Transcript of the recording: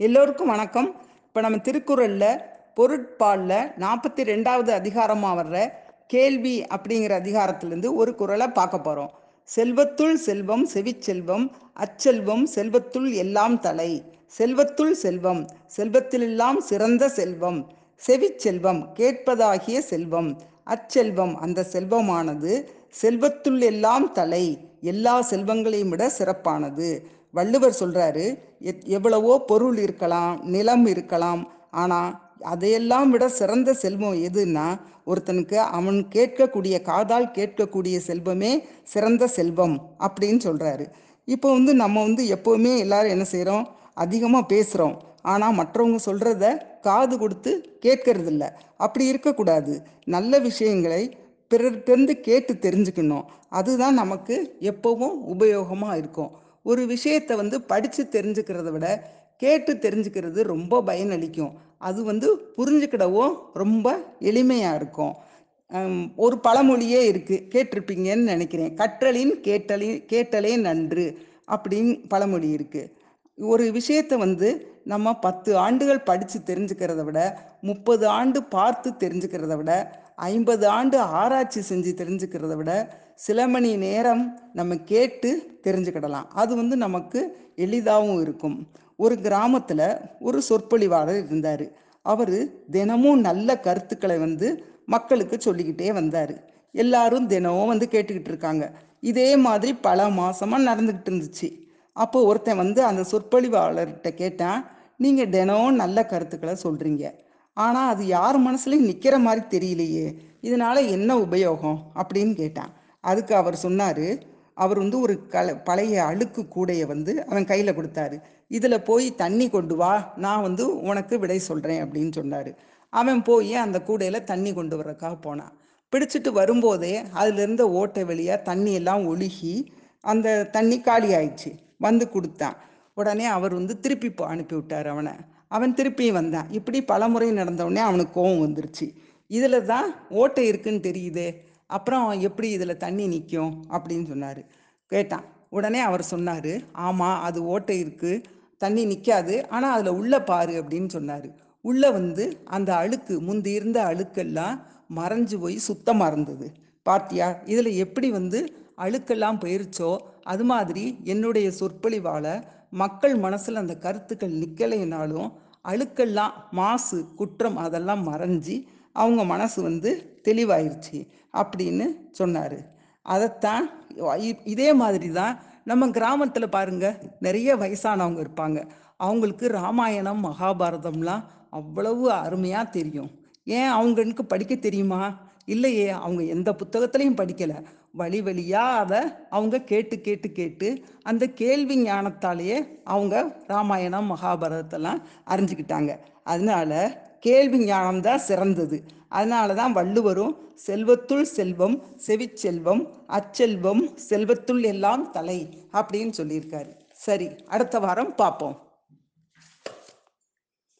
எல்லோருக்கும் வணக்கம். இப்போ நம்ம திருக்குறளில் பொருட்பாலில் நாற்பத்தி ரெண்டாவது அதிகாரமாக வர்ற கேள்வி அப்படிங்கிற அதிகாரத்திலேருந்து ஒரு குறளை பார்க்க போகிறோம் செல்வத்துள் செல்வம் செவிச்செல்வம் அச்செல்வம் செல்வத்துள் எல்லாம் தலை செல்வத்துள் செல்வம் செல்வத்திலெல்லாம் சிறந்த செல்வம் செவிச்செல்வம் கேட்பதாகிய செல்வம் அச்செல்வம் அந்த செல்வமானது செல்வத்துள் எல்லாம் தலை எல்லா செல்வங்களையும் விட சிறப்பானது. வள்ளுவர் சொல்றாரு எத்- எவ்வளவோ பொருள் இருக்கலாம் நிலம் இருக்கலாம் ஆனால் அதையெல்லாம் விட சிறந்த செல்வம் எதுன்னா ஒருத்தனுக்கு அவன் கேட்கக்கூடிய காதால் கேட்கக்கூடிய செல்வமே சிறந்த செல்வம் அப்படின்னு சொல்றாரு. இப்போ வந்து நம்ம வந்து எப்போவுமே எல்லாரும் என்ன செய்கிறோம் அதிகமாக பேசுகிறோம் ஆனால் மற்றவங்க சொல்கிறத காது கொடுத்து கேட்கறது இல்லை அப்படி இருக்கக்கூடாது. நல்ல விஷயங்களை பிறர்கிட்டருந்து கேட்டு தெரிஞ்சுக்கணும். அதுதான் நமக்கு எப்போவும் உபயோகமாக இருக்கும். ஒரு விஷயத்தை வந்து படித்து தெரிஞ்சுக்கிறத விட கேட்டு தெரிஞ்சுக்கிறது ரொம்ப பயனளிக்கும். அது வந்து புரிஞ்சுக்கிடவும் ரொம்ப எளிமையாக இருக்கும். ஒரு பழமொழியே இருக்குது கேட்டிருப்பீங்கன்னு நினைக்கிறேன். கற்றலின் கேட்டலே கேட்டலே நன்று அப்படின்னு பழமொழி இருக்குது ஒரு விஷயத்தை வந்து நம்ம பத்து ஆண்டுகள் படித்து தெரிஞ்சுக்கிறத விட முப்பது ஆண்டு பார்த்து தெரிஞ்சுக்கிறத விட ஐம்பது ஆண்டு ஆராய்ச்சி செஞ்சு தெரிஞ்சுக்கிறத விட சில மணி நேரம் நம்ம கேட்டு தெரிஞ்சுக்கிடலாம். அது வந்து நமக்கு எளிதாகவும் இருக்கும். ஒரு கிராமத்தில் ஒரு சொற்பொழிவாளர் இருந்தார். அவர் தினமும் நல்ல கருத்துக்களை வந்து மக்களுக்கு சொல்லிக்கிட்டே வந்தார். எல்லாரும் தினமும் வந்து கேட்டுக்கிட்டு இருக்காங்க. இதே மாதிரி பல மாதமாக நடந்துக்கிட்டு இருந்துச்சு. அப்போ ஒருத்தன் வந்து அந்த சொற்பொழிவாளர்கிட்ட கேட்டான் நீங்கள் தினம் நல்ல கருத்துக்களை சொல்கிறீங்க ஆனால் அது யார் மனசுலையும் நிற்கிற மாதிரி தெரியலையே. இதனால என்ன உபயோகம்? அப்படின்னு கேட்டான். அதுக்கு அவர் சொன்னார் அவர் வந்து ஒரு கல பழைய அழுக்கு கூடையை வந்து அவன் கையில் கொடுத்தாரு. இதில் போய் தண்ணி கொண்டு வா நான் வந்து உனக்கு விடை சொல்கிறேன் அப்படின்னு சொன்னார். அவன் போய் அந்த கூடையில் தண்ணி கொண்டு வர்றதுக்காக போனான். பிடிச்சிட்டு வரும்போதே அதுலேருந்த ஓட்டை வழியாக தண்ணி எல்லாம் ஒழுகி அந்த தண்ணி காலி ஆயிடுச்சு. வந்து கொடுத்தான். உடனே அவர் வந்து திருப்பி அனுப்பி விட்டார் அவனை. அவன் திருப்பியும் வந்தான். இப்படி பலமுறை நடந்த அவனுக்கு கோவம் வந்துருச்சு. இதில் தான் ஓட்டை இருக்குன்னு தெரியுதே. அப்புறம் எப்படி இதில் தண்ணி நிற்கும் அப்படின்னு சொன்னார். கேட்டான். உடனே அவர் சொன்னார் ஆமாம் அது ஓட்டை இருக்குது தண்ணி நிற்காது ஆனால் அதில் உள்ளே பாரு அப்படின்னு சொன்னார். உள்ளே வந்து அந்த அழுக்கு முந்தி இருந்த அழுக்கெல்லாம் மறைஞ்சு போய் சுத்தமாக இருந்தது பார்த்தியா இதில் எப்படி வந்து அழுக்கெல்லாம் போயிருச்சோ அது மாதிரி என்னுடைய சொற்பொழிவால் மக்கள் மனசில் அந்த கருத்துக்கள் நிற்கலைனாலும் அழுக்கெல்லாம் மாசு குற்றம் அதெல்லாம் மறைஞ்சி அவங்க மனசு வந்து தெளிவாயிருச்சு அப்படின்னு சொன்னார். அதைத்தான் இதே மாதிரி தான் நம்ம கிராமத்தில் பாருங்க நிறைய வயசானவங்க இருப்பாங்க. அவங்களுக்கு ராமாயணம் மகாபாரதம்லாம் அவ்வளவு அருமையாக தெரியும். ஏன் அவங்களுக்கு படிக்க தெரியுமா? இல்லையே அவங்க எந்த புத்தகத்திலையும் படிக்கலை. வழி வழியாக அதை அவங்க கேட்டு கேட்டு கேட்டு அந்த கேள்வி ஞானத்தாலேயே அவங்க ராமாயணம் மகாபாரதத்தெல்லாம் அறிஞ்சுக்கிட்டாங்க. அதனால கேள்வி ஞானம் தான் சிறந்தது. அதனால தான் வள்ளுவரும் செல்வத்துள் செல்வம் செவிச்செல்வம் அச்செல்வம் செல்வத்துள் எல்லாம் தலை அப்படின்னு சொல்லியிருக்காரு. சரி அடுத்த வாரம் பார்ப்போம்.